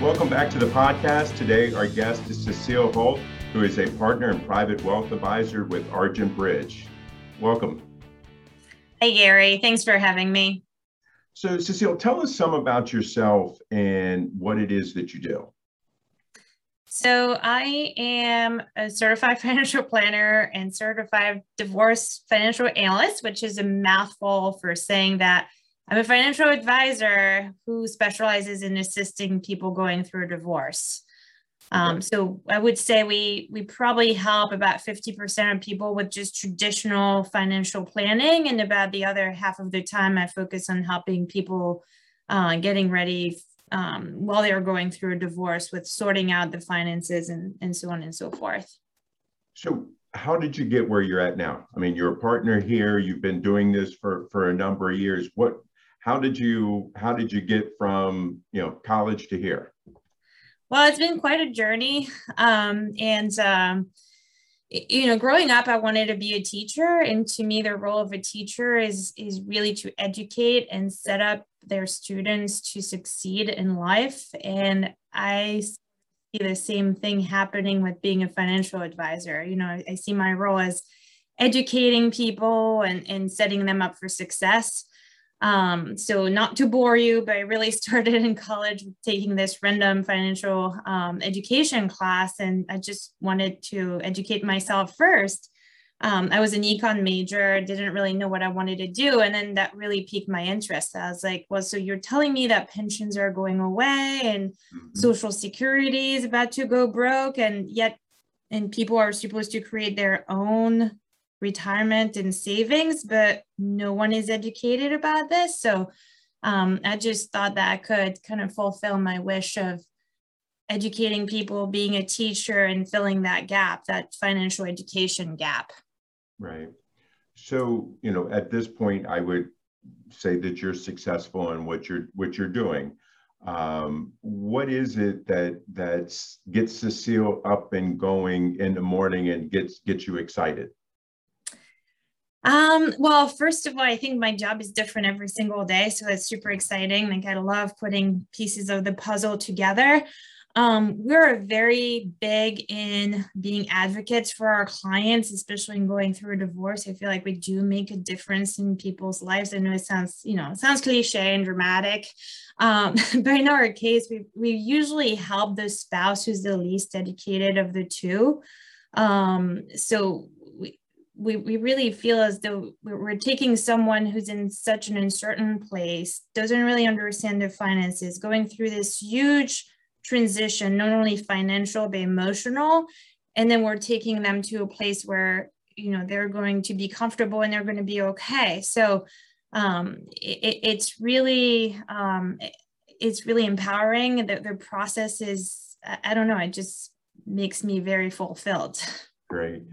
Welcome back to the podcast. Today, our guest is Cecile Holt, who is a partner and private wealth advisor with Argent Bridge. Welcome. Hey, Gary. Thanks for having me. So, Cecile, tell us some about yourself and what it is that you do. So, I am a certified financial planner and certified divorce financial analyst, which is a mouthful for saying that I'm a financial advisor who specializes in assisting people going through a divorce. Um, so I would say we we probably help about 50% of people with just traditional financial planning, and about the other half of the time I focus on helping people uh, getting ready um, while they are going through a divorce with sorting out the finances and, and so on and so forth. So how did you get where you're at now? I mean, you're a partner here. You've been doing this for for a number of years. What how did you how did you get from you know college to here? Well it's been quite a journey. Um, and um, you know growing up i wanted to be a teacher. And to me the role of a teacher is is really to educate and set up their students to succeed in life. And i see the same thing happening with being a financial advisor. You know i, see my role as educating people and, and setting them up for success um, so not to bore you, but I really started in college taking this random financial um, education class, and I just wanted to educate myself first. Um, I was an econ major, didn't really know what I wanted to do, and then that really piqued my interest. I was like, "Well, so you're telling me that pensions are going away and mm-hmm. Social Security is about to go broke, and yet, and people are supposed to create their own retirement and savings, but no one is educated about this. So um, I just thought that I could kind of fulfill my wish of educating people, being a teacher, and filling that gap, that financial education gap. Right. So, you know, at this point, I would say that you're successful in what you're what you're doing. Um, what is it that that gets Cecile up and going in the morning and gets gets you excited? Um, well, first of all, I think my job is different every single day. So that's super exciting. Like I love putting pieces of the puzzle together. Um, we're very big in being advocates for our clients, especially in going through a divorce. I feel like we do make a difference in people's lives. I know it sounds, you know, sounds cliche and dramatic, um, but in our case, we we usually help the spouse who's the least dedicated of the two. Um, so we, we really feel as though we're taking someone who's in such an uncertain place, doesn't really understand their finances, going through this huge transition, not only financial, but emotional. And then we're taking them to a place where, you know, they're going to be comfortable and they're going to be okay. So um, it, it's really, um, it's really empowering. The, the process is, I don't know, it just makes me very fulfilled. Great.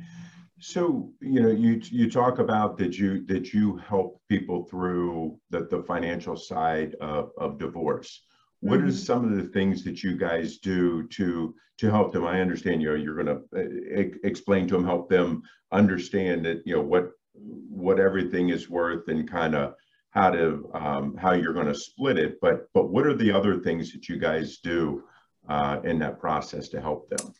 So you know, you you talk about that you that you help people through the, the financial side of, of divorce. What mm-hmm. are some of the things that you guys do to to help them? I understand you know you're going to uh, explain to them, help them understand that you know what what everything is worth and kind of how to um, how you're going to split it. But but what are the other things that you guys do uh, in that process to help them?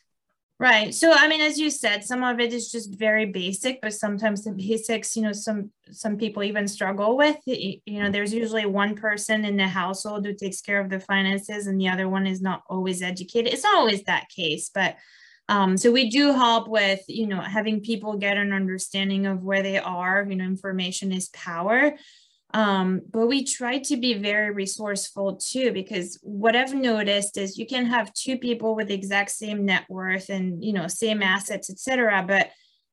Right. So I mean, as you said, some of it is just very basic, but sometimes the basics, you know, some some people even struggle with. You know, there's usually one person in the household who takes care of the finances, and the other one is not always educated. It's not always that case, but um, so we do help with, you know, having people get an understanding of where they are. You know, information is power. Um, but we try to be very resourceful too, because what I've noticed is you can have two people with the exact same net worth and you know same assets, etc. But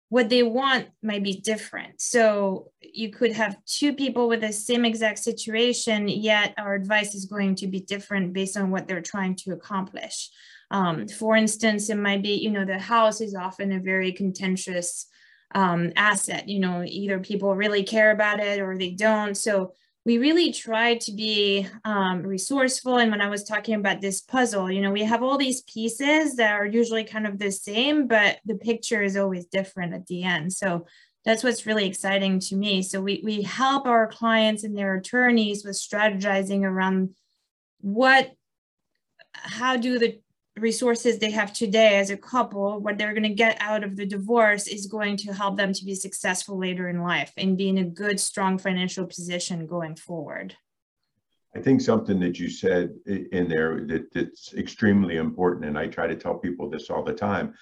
what they want might be different. So you could have two people with the same exact situation, yet our advice is going to be different based on what they're trying to accomplish. Um, for instance, it might be, you know, the house is often a very contentious um, asset. You know, either people really care about it or they don't. So we really try to be um, resourceful. And when I was talking about this puzzle, you know, we have all these pieces that are usually kind of the same, but the picture is always different at the end. So that's what's really exciting to me. So we, we help our clients and their attorneys with strategizing around what, how do the resources they have today as a couple, what they're going to get out of the divorce is going to help them to be successful later in life and be in a good, strong financial position going forward. I think something that you said in there that, that's extremely important, and I try to tell people this all the time,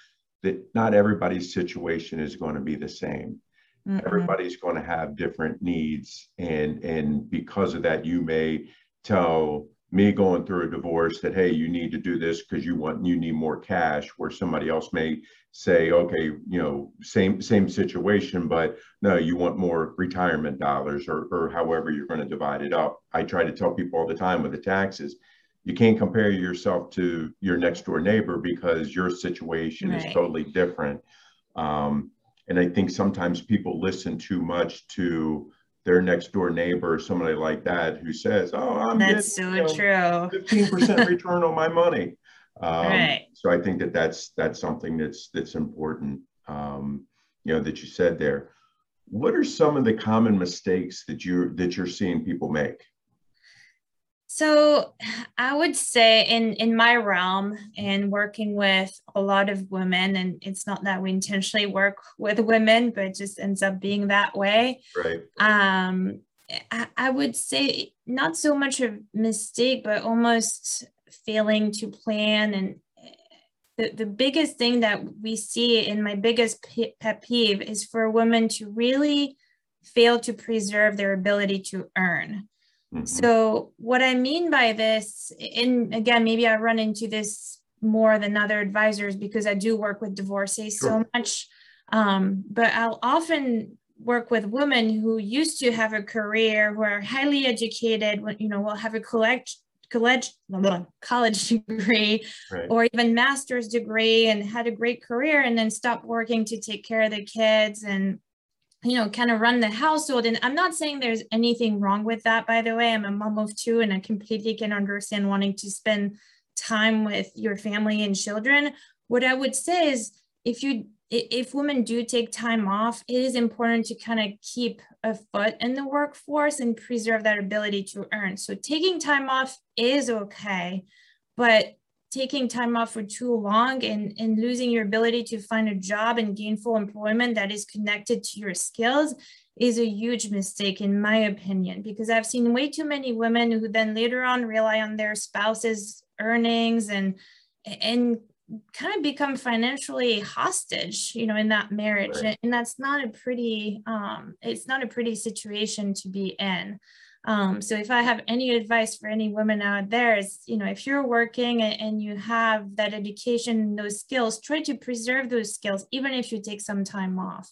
that not everybody's situation is going to be the same. Mm-hmm. Everybody's going to have different needs, and and because of that, you may tell me going through a divorce that hey you need to do this because you want you need more cash where somebody else may say okay you know same same situation but no you want more retirement dollars or, or however you're going to divide it up i try to tell people all the time with the taxes you can't compare yourself to your next door neighbor because your situation right. is totally different um, and i think sometimes people listen too much to their next door neighbor or somebody like that who says, "Oh, I'm that's getting, so you know, true, fifteen percent return on my money." Um, right. So I think that that's that's something that's that's important. Um, you know that you said there. What are some of the common mistakes that you're that you're seeing people make? So I would say in in my realm and working with a lot of women, and it's not that we intentionally work with women, but it just ends up being that way. Right. Um, I, I would say not so much a mistake, but almost failing to plan and the, the biggest thing that we see in my biggest pet peeve is for women to really fail to preserve their ability to earn. Mm-hmm. So, what I mean by this, and again, maybe I run into this more than other advisors because I do work with divorcees sure. so much. Um, but I'll often work with women who used to have a career who are highly educated, you know, will have a collect college college degree right. or even master's degree and had a great career and then stopped working to take care of the kids and you know, kind of run the household. And I'm not saying there's anything wrong with that, by the way. I'm a mom of two and I completely can understand wanting to spend time with your family and children. What I would say is if you if women do take time off, it is important to kind of keep a foot in the workforce and preserve that ability to earn. So taking time off is okay, but taking time off for too long and, and losing your ability to find a job and gainful employment that is connected to your skills is a huge mistake in my opinion because i've seen way too many women who then later on rely on their spouse's earnings and and kind of become financially hostage you know in that marriage right. and that's not a pretty um it's not a pretty situation to be in um, so if I have any advice for any women out there is, you know, if you're working and, you have that education those skills, try to preserve those skills, even if you take some time off.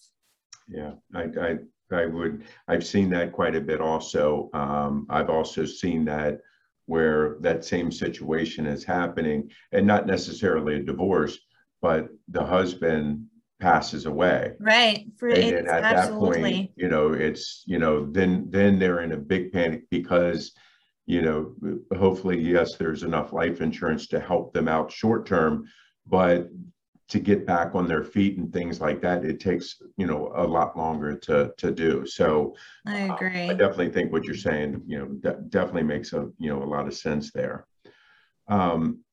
Yeah, I, I, I would, I've seen that quite a bit also. Um, I've also seen that where that same situation is happening and not necessarily a divorce, but the husband passes away. Right. For and at absolutely. that point, you know, it's, you know, then then they're in a big panic because you know, hopefully, yes, there's enough life insurance to help them out short term, but to get back on their feet and things like that, it takes you know a lot longer to to do. So I agree. Uh, I definitely think what you're saying, you know, de- definitely makes a you know a lot of sense there. Um,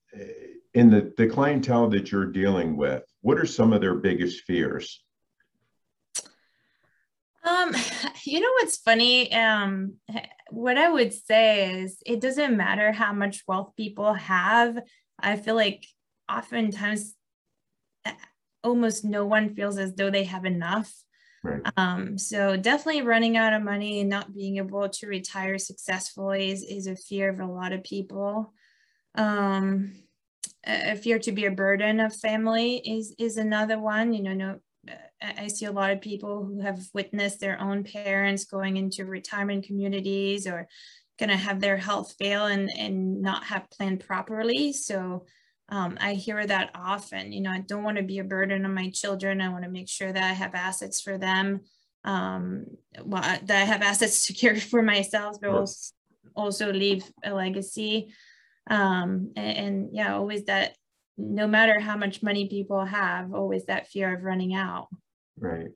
in the the clientele that you're dealing with, what are some of their biggest fears? Um, you know what's funny? Um, what I would say is it doesn't matter how much wealth people have. I feel like oftentimes eh, almost no one feels as though they have enough. Right. Um, so definitely running out of money and not being able to retire successfully is, is a fear of a lot of people. Um, a fear to be a burden of family is is another one. You know, no I see a lot of people who have witnessed their own parents going into retirement communities or going to have their health fail and, and not have planned properly. So um, I hear that often. You know, I don't want to be a burden on my children. I want to make sure that I have assets for them, um, well, that I have assets to secured for myself, but also, also leave a legacy. Um, and, and yeah, always that no matter how much money people have, always that fear of running out. Right.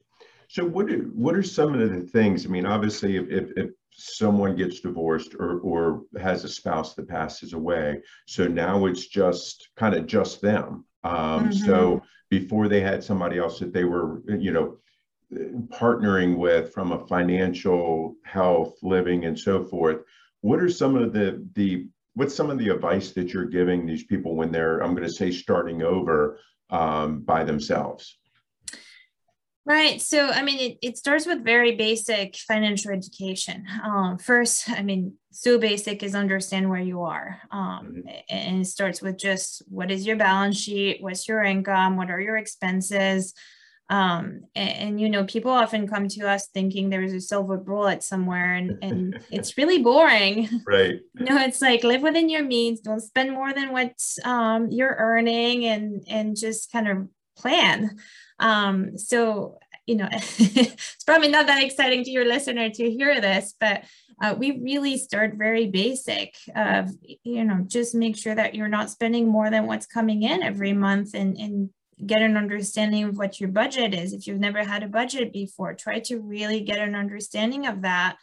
So what are, what are some of the things? I mean, obviously, if, if, if someone gets divorced or, or has a spouse that passes away, so now it's just kind of just them. Um, mm-hmm. So before they had somebody else that they were, you know, partnering with from a financial health, living, and so forth. What are some of the the what's some of the advice that you're giving these people when they're I'm going to say starting over um, by themselves? Right. So, I mean, it, it starts with very basic financial education. Um, first, I mean, so basic is understand where you are. Um, mm-hmm. And it starts with just what is your balance sheet? What's your income? What are your expenses? Um, and, and, you know, people often come to us thinking there's a silver bullet somewhere, and, and it's really boring. Right. you know, it's like live within your means, don't spend more than what um, you're earning, and and just kind of plan. Um, so, you know, it's probably not that exciting to your listener to hear this, but uh, we really start very basic of, you know, just make sure that you're not spending more than what's coming in every month and, and get an understanding of what your budget is. If you've never had a budget before, try to really get an understanding of that.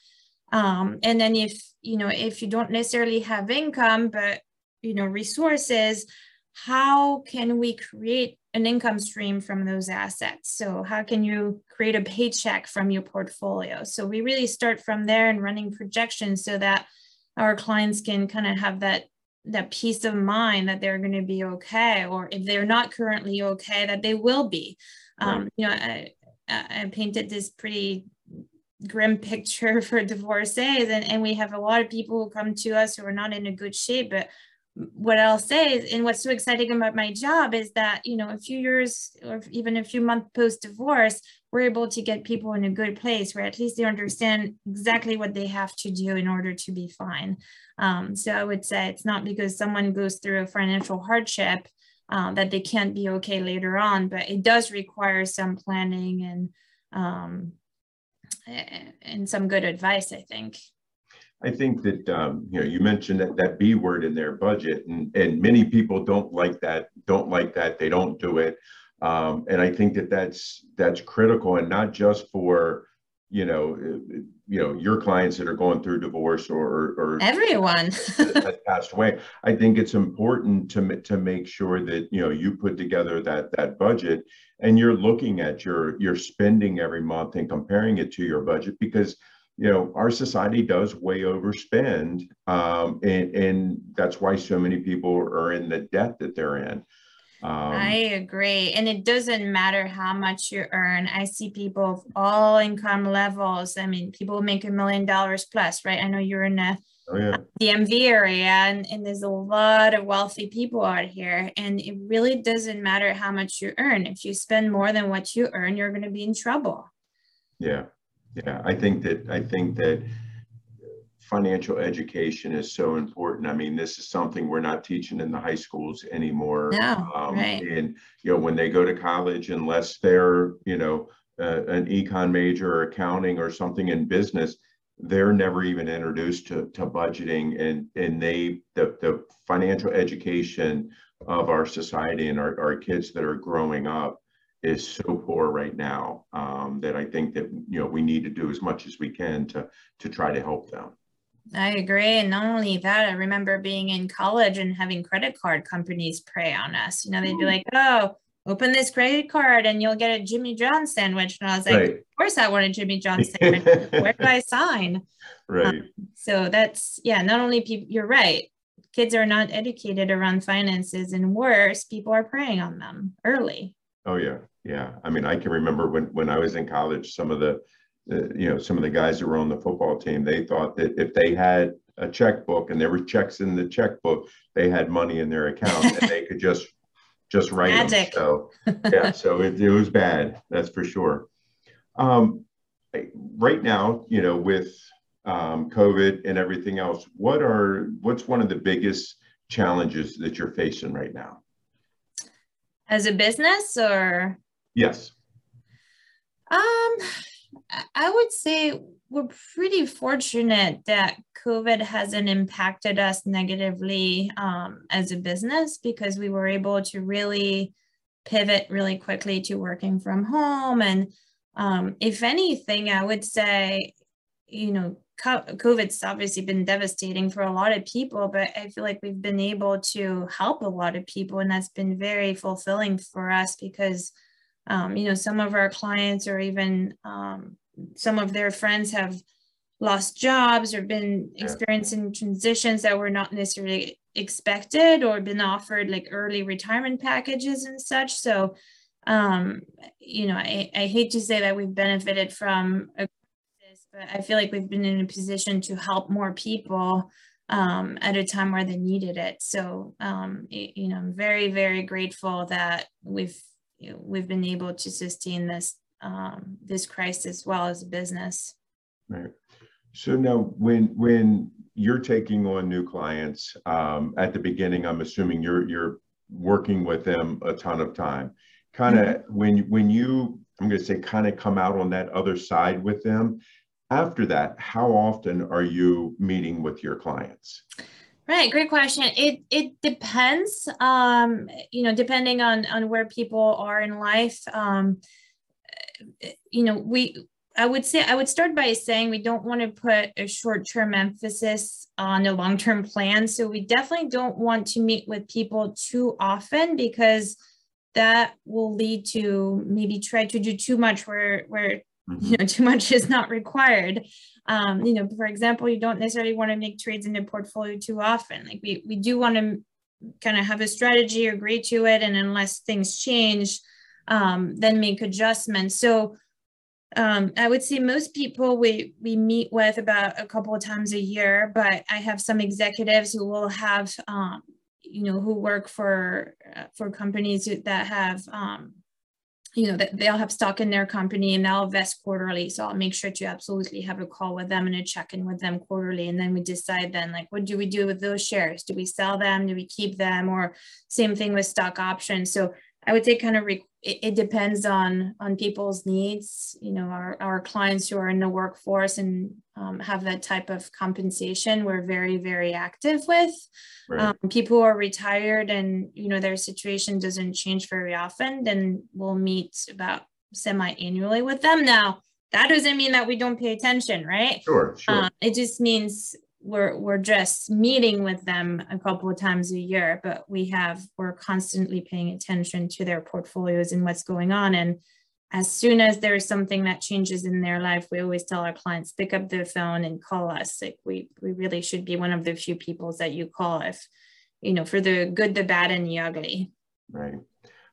Um, and then if, you know, if you don't necessarily have income, but, you know, resources, how can we create an income stream from those assets. So how can you create a paycheck from your portfolio? So we really start from there and running projections so that our clients can kind of have that that peace of mind that they're going to be okay, or if they're not currently okay, that they will be. Right. Um, you know, I, I painted this pretty grim picture for divorcees, and, and we have a lot of people who come to us who are not in a good shape, but what I'll say is, and what's so exciting about my job is that, you know, a few years or even a few months post divorce, we're able to get people in a good place where at least they understand exactly what they have to do in order to be fine. Um, so I would say it's not because someone goes through a financial hardship uh, that they can't be okay later on, but it does require some planning and um, and some good advice, I think. I think that um, you know you mentioned that, that B word in there budget, and and many people don't like that. Don't like that. They don't do it, um, and I think that that's that's critical, and not just for you know you know your clients that are going through divorce or or everyone that passed away. I think it's important to to make sure that you know you put together that that budget, and you're looking at your your spending every month and comparing it to your budget because you know, our society does way overspend, um, and, and that's why so many people are in the debt that they're in. Um, I agree. And it doesn't matter how much you earn. I see people of all income levels. I mean, people make a million dollars plus, right? I know you're in a oh, yeah. DMV area and, and there's a lot of wealthy people out here. And it really doesn't matter how much you earn. If you spend more than what you earn, you're going to be in trouble. Yeah. Yeah, I think that I think that financial education is so important. I mean, this is something we're not teaching in the high schools anymore. No, um, right. And you know, when they go to college, unless they're you know uh, an econ major or accounting or something in business, they're never even introduced to, to budgeting and and they the, the financial education of our society and our, our kids that are growing up is so poor right now um, that I think that you know we need to do as much as we can to to try to help them. I agree. And not only that, I remember being in college and having credit card companies prey on us. You know, they'd be like, oh, open this credit card and you'll get a Jimmy John sandwich. And I was like, right. of course I want a Jimmy John sandwich. Where do I sign? Right. Um, so that's, yeah, not only people, you're right. Kids are not educated around finances and worse, people are preying on them early. Oh yeah. Yeah. I mean, I can remember when, when I was in college, some of the, you know, some of the guys that were on the football team, they thought that if they had a checkbook and there were checks in the checkbook, they had money in their account and they could just just write Magic. them. So yeah, so it, it was bad, that's for sure. Um, right now, you know, with um, COVID and everything else, what are what's one of the biggest challenges that you're facing right now? As a business, or yes. Um, I would say we're pretty fortunate that COVID hasn't impacted us negatively um, as a business because we were able to really pivot really quickly to working from home. And um, if anything, I would say, you know, COVID's obviously been devastating for a lot of people, but I feel like we've been able to help a lot of people, and that's been very fulfilling for us because um, you know, some of our clients or even um, some of their friends have lost jobs or been experiencing transitions that were not necessarily expected or been offered like early retirement packages and such. So, um, you know, I, I hate to say that we've benefited from a crisis, but I feel like we've been in a position to help more people um, at a time where they needed it. So, um, it, you know, I'm very, very grateful that we've we've been able to sustain this um, this crisis well as a business. Right. So now, when when you're taking on new clients um, at the beginning, I'm assuming you're you're working with them a ton of time. Kind of mm-hmm. when when you I'm going to say kind of come out on that other side with them. After that, how often are you meeting with your clients? Right, great question. It it depends. Um, you know, depending on on where people are in life. Um, you know, we I would say I would start by saying we don't want to put a short-term emphasis on a long-term plan. So we definitely don't want to meet with people too often because that will lead to maybe try to do too much where where mm-hmm. you know too much is not required um, you know, for example, you don't necessarily want to make trades in the portfolio too often. Like we, we do want to kind of have a strategy, agree to it, and unless things change, um, then make adjustments. So um, I would say most people we we meet with about a couple of times a year, but I have some executives who will have, um, you know, who work for uh, for companies that have um, you know, that they'll have stock in their company and they'll invest quarterly. So I'll make sure to absolutely have a call with them and a check-in with them quarterly. And then we decide then like, what do we do with those shares? Do we sell them? Do we keep them? Or same thing with stock options. So I would say kind of re- it, it, depends on on people's needs. You know, our, our clients who are in the workforce and um, have that type of compensation, we're very very active with. Right. Um, people who are retired and you know their situation doesn't change very often, then we'll meet about semi-annually with them. Now that doesn't mean that we don't pay attention, right? Sure, sure. Um, it just means we're we're just meeting with them a couple of times a year but we have we're constantly paying attention to their portfolios and what's going on. And as soon as there's something that changes in their life we always tell our clients pick up the phone and call us. Like we we really should be one of the few people that you call if you know for the good the bad and the ugly. Right.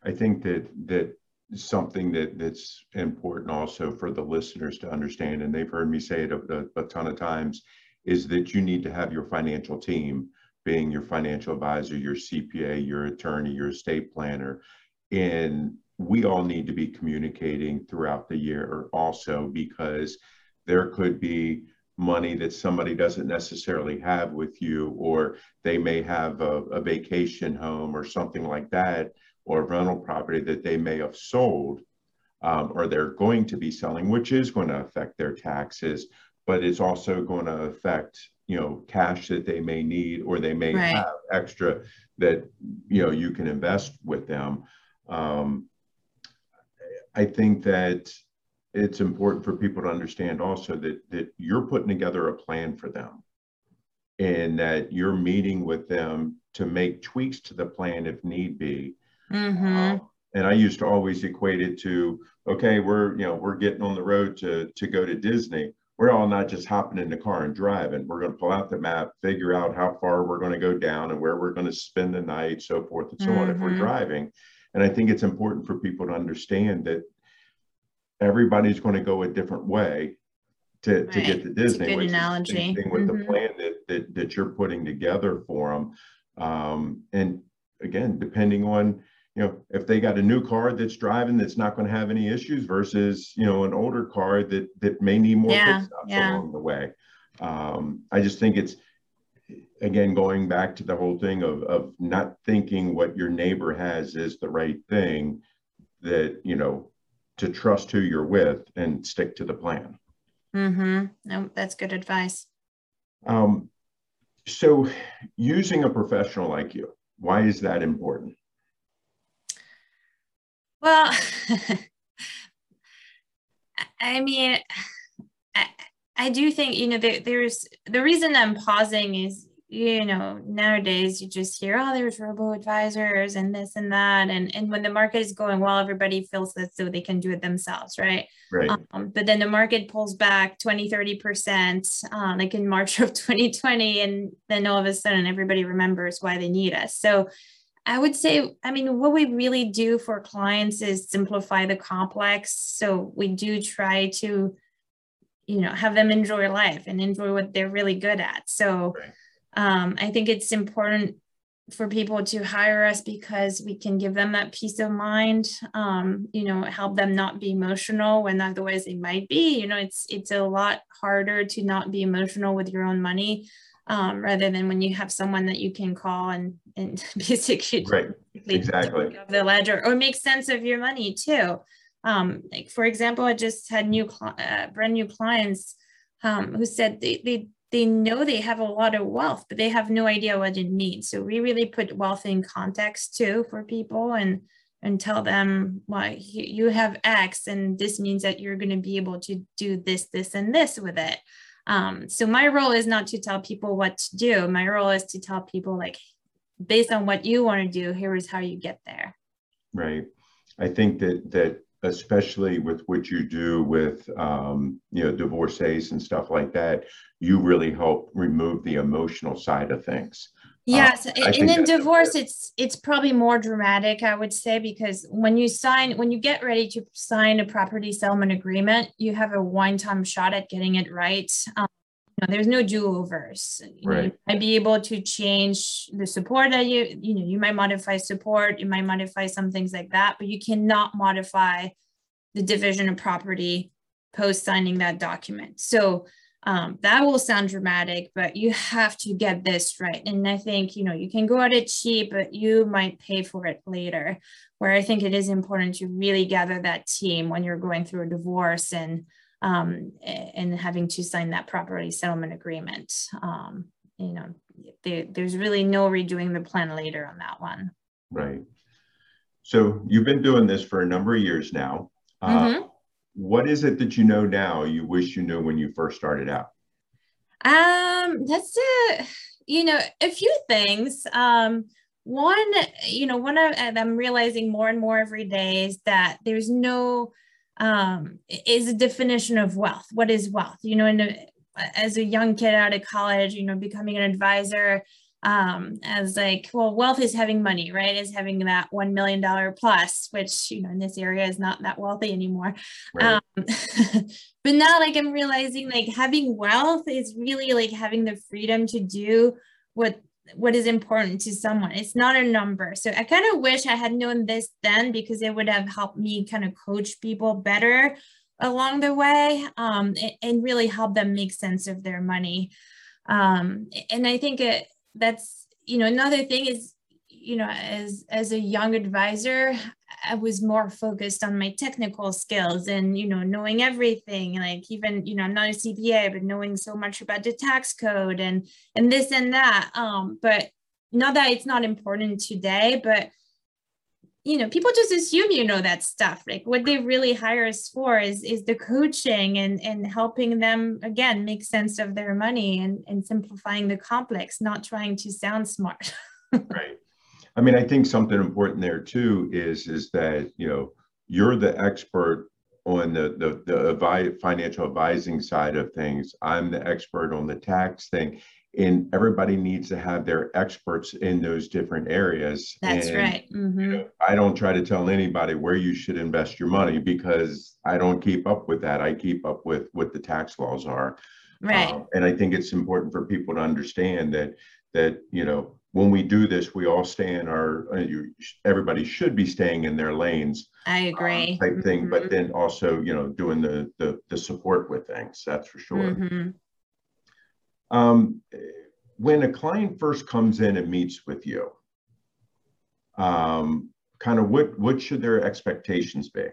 I think that that something that that's important also for the listeners to understand and they've heard me say it a, a, a ton of times is that you need to have your financial team, being your financial advisor, your CPA, your attorney, your estate planner. And we all need to be communicating throughout the year also because there could be money that somebody doesn't necessarily have with you, or they may have a, a vacation home or something like that, or rental property that they may have sold um, or they're going to be selling, which is going to affect their taxes but it's also going to affect you know cash that they may need or they may right. have extra that you know you can invest with them um, i think that it's important for people to understand also that that you're putting together a plan for them and that you're meeting with them to make tweaks to the plan if need be mm-hmm. um, and i used to always equate it to okay we're you know we're getting on the road to to go to disney we're all not just hopping in the car and driving. We're going to pull out the map, figure out how far we're going to go down and where we're going to spend the night, so forth and so mm-hmm. on if we're mm-hmm. driving. And I think it's important for people to understand that everybody's going to go a different way to, right. to get to Disney. good analogy. thing with mm-hmm. the plan that, that, that you're putting together for them. Um, and again, depending on you know, if they got a new car that's driving that's not going to have any issues versus, you know, an older car that that may need more yeah, yeah. along the way. Um, I just think it's again going back to the whole thing of of not thinking what your neighbor has is the right thing. That you know, to trust who you're with and stick to the plan. Mm-hmm. No, that's good advice. Um, so, using a professional like you, why is that important? Well, I mean, I, I do think, you know, there, there's the reason I'm pausing is, you know, nowadays you just hear, oh, there's robo advisors and this and that. And, and when the market is going well, everybody feels that so they can do it themselves, right? Right. Um, but then the market pulls back 20, 30%, uh, like in March of 2020. And then all of a sudden everybody remembers why they need us. So I would say, I mean, what we really do for clients is simplify the complex. So we do try to, you know, have them enjoy life and enjoy what they're really good at. So um, I think it's important for people to hire us because we can give them that peace of mind um, you know help them not be emotional when otherwise they might be you know it's it's a lot harder to not be emotional with your own money um, rather than when you have someone that you can call and, and basically right. exactly the ledger or make sense of your money too. Um, like for example, I just had new uh, brand new clients um, who said they, they they know they have a lot of wealth, but they have no idea what it means. So we really put wealth in context too for people and and tell them why well, you have X and this means that you're going to be able to do this, this, and this with it. Um, so my role is not to tell people what to do. My role is to tell people like, based on what you want to do, here is how you get there. Right. I think that that especially with what you do with um, you know divorcees and stuff like that, you really help remove the emotional side of things. Yes, uh, and in divorce, it's it's probably more dramatic, I would say, because when you sign, when you get ready to sign a property settlement agreement, you have a one-time shot at getting it right. Um, know, there's no do-overs. Right. You might be able to change the support that you, you know, you might modify support, you might modify some things like that, but you cannot modify the division of property post signing that document. So um, that will sound dramatic, but you have to get this right. And I think, you know, you can go at it cheap, but you might pay for it later. Where I think it is important to really gather that team when you're going through a divorce and um, and having to sign that property settlement agreement. Um, you know, there, there's really no redoing the plan later on that one. Right. So you've been doing this for a number of years now. Uh, mm-hmm what is it that you know now you wish you knew when you first started out? Um, that's a you know a few things. Um, one, you know, one of I'm realizing more and more every day is that there's no um is a definition of wealth. What is wealth? You know, and as a young kid out of college, you know, becoming an advisor, um, as like, well, wealth is having money, right? Is having that $1 million plus, which, you know, in this area is not that wealthy anymore. Right. Um, but now like I'm realizing like having wealth is really like having the freedom to do what what is important to someone. It's not a number. So I kind of wish I had known this then because it would have helped me kind of coach people better along the way um, and, really help them make sense of their money. Um, and I think it, that's you know another thing is you know as as a young advisor i was more focused on my technical skills and you know knowing everything like even you know i'm not a cpa but knowing so much about the tax code and and this and that. Um but not that it's not important today but you know people just assume you know that stuff. Like what they really hire us for is is the coaching and and helping them again make sense of their money and and simplifying the complex not trying to sound smart. Right i mean i think something important there too is is that you know you're the expert on the the, the financial advising side of things i'm the expert on the tax thing and everybody needs to have their experts in those different areas. That's and, right. Mm-hmm. You know, I don't try to tell anybody where you should invest your money because I don't keep up with that. I keep up with what the tax laws are. Right. Um, and I think it's important for people to understand that that you know when we do this, we all stay in our. Uh, you, everybody should be staying in their lanes. I agree. Um, type thing, mm-hmm. but then also you know doing the the the support with things. That's for sure. Mm-hmm. Um, when a client first comes in and meets with you, um, kind of what what should their expectations be?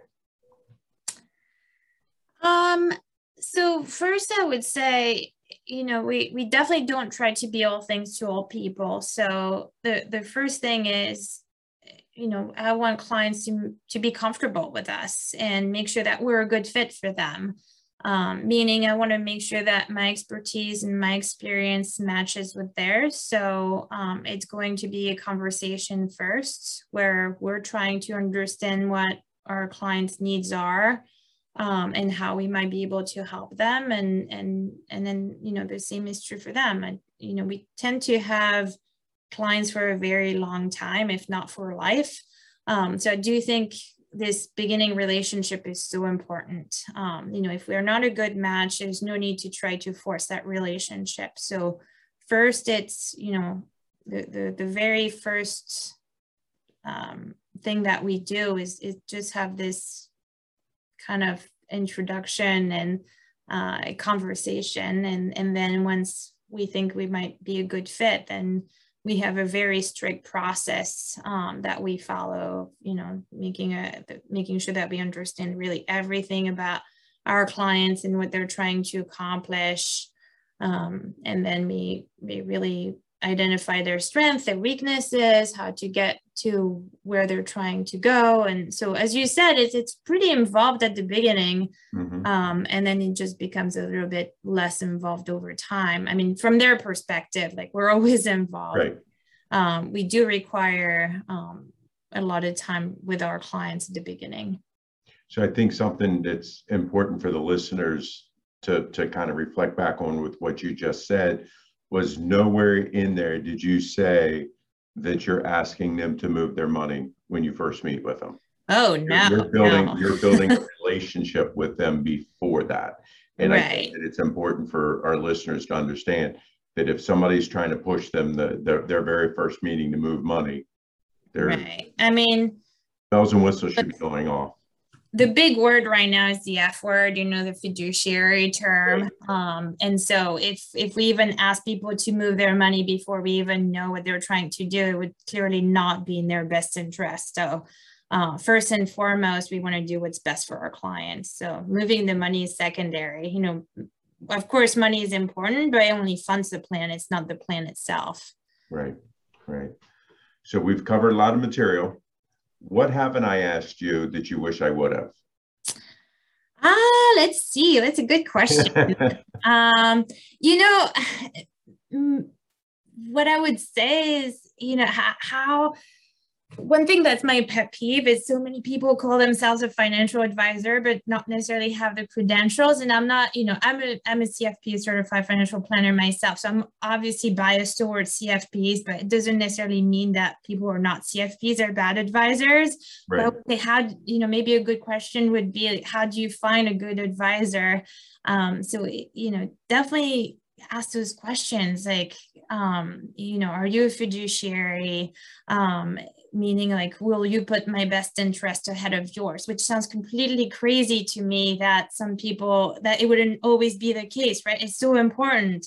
Um, so first I would say, you know, we we definitely don't try to be all things to all people. So the the first thing is you know i want clients to, to be comfortable with us and make sure that we're a good fit for them um, meaning I want to make sure that my expertise and my experience matches with theirs. So um, it's going to be a conversation first where we're trying to understand what our clients' needs are um, and how we might be able to help them. And, and, and then, you know, the same is true for them. And, you know, we tend to have clients for a very long time, if not for life. Um, so I do think this beginning relationship is so important. Um, you know, if we're not a good match, there's no need to try to force that relationship. So first, it's you know the the, the very first um, thing that we do is is just have this kind of introduction and uh, a conversation, and and then once we think we might be a good fit, then we have a very strict process um, that we follow you know making a making sure that we understand really everything about our clients and what they're trying to accomplish. Um, and then we we really identify their strengths their weaknesses how to get to where they're trying to go and so as you said it's, it's pretty involved at the beginning mm-hmm. um, and then it just becomes a little bit less involved over time i mean from their perspective like we're always involved right. um, we do require um, a lot of time with our clients at the beginning so i think something that's important for the listeners to, to kind of reflect back on with what you just said was nowhere in there did you say that you're asking them to move their money when you first meet with them. Oh no. You're, you're building no. you're building a relationship with them before that. And right. I think that it's important for our listeners to understand that if somebody's trying to push them the, their, their very first meeting to move money, they're right. I mean bells and whistles should be going off the big word right now is the F word, you know, the fiduciary term. Um, and so if if we even ask people to move their money before we even know what they're trying to do, it would clearly not be in their best interest. So uh, first and foremost, we want to do what's best for our clients. So moving the money is secondary. You know, of course, money is important, but it only funds the plan. It's not the plan itself. Right, right. So we've covered a lot of material what haven't I asked you that you wish I would have? Ah, let's see. That's a good question. um, you know, what I would say is, you know, how, how one thing that's my pet peeve is so many people call themselves a financial advisor but not necessarily have the credentials. And i'm not you know i'm a, I'm a cfp certified financial planner myself. So i'm obviously biased towards cfps but it doesn't necessarily mean that people who are not cfps are bad advisors. Right. but they had you know maybe a good question would be how do you find a good advisor? Um, so you know definitely ask those questions like um, you know are you a fiduciary? Um, meaning like will you put my best interest ahead of yours which sounds completely crazy to me that some people that it wouldn't always be the case right it's so important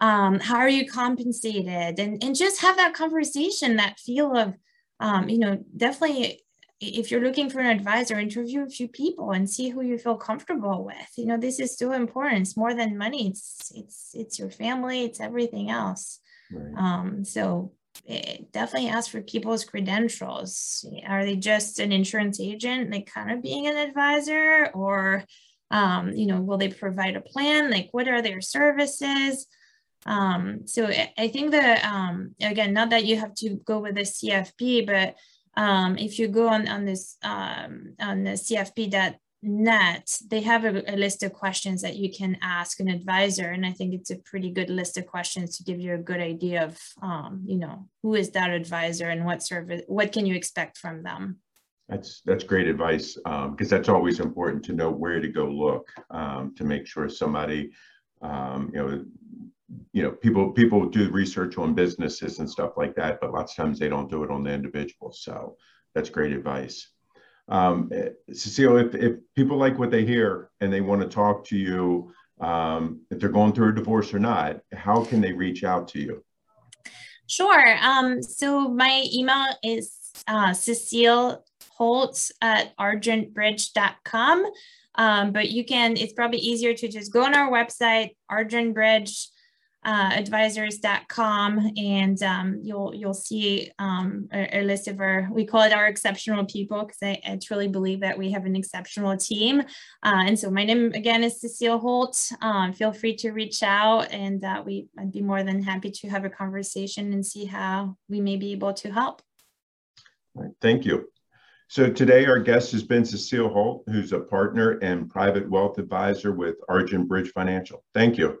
um, how are you compensated and and just have that conversation that feel of um, you know, definitely if you're looking for an advisor, interview a few people and see who you feel comfortable with. You know, this is so important. It's more than money. It's it's it's your family. It's everything else. Right. Um, so definitely ask for people's credentials. Are they just an insurance agent, like kind of being an advisor, or um, you know, will they provide a plan? Like, what are their services? Um, so I think that um, again, not that you have to go with a CFP, but um, if you go on on this um, on the CFP.net, they have a, a, list of questions that you can ask an advisor, and I think it's a pretty good list of questions to give you a good idea of um, you know who is that advisor and what service what can you expect from them. That's that's great advice because um, that's always important to know where to go look um, to make sure somebody um, you know you know people people do research on businesses and stuff like that but lots of times they don't do it on the individuals so that's great advice um, cecile if, if people like what they hear and they want to talk to you um, if they're going through a divorce or not how can they reach out to you? Sure um, so my email is uh, cecile holt at argentbridge.com um, but you can it's probably easier to just go on our website argentbridge uh, advisors.com and um, you'll you'll see um, a, a, list of our we call it our exceptional people because I, I, truly believe that we have an exceptional team. Uh, and so my name again is Cecile Holt. Um, feel free to reach out and uh, we I'd be more than happy to have a conversation and see how we may be able to help. Thank you. So today our guest has been Cecile Holt who's a partner and private wealth advisor with Argent Bridge Financial. Thank you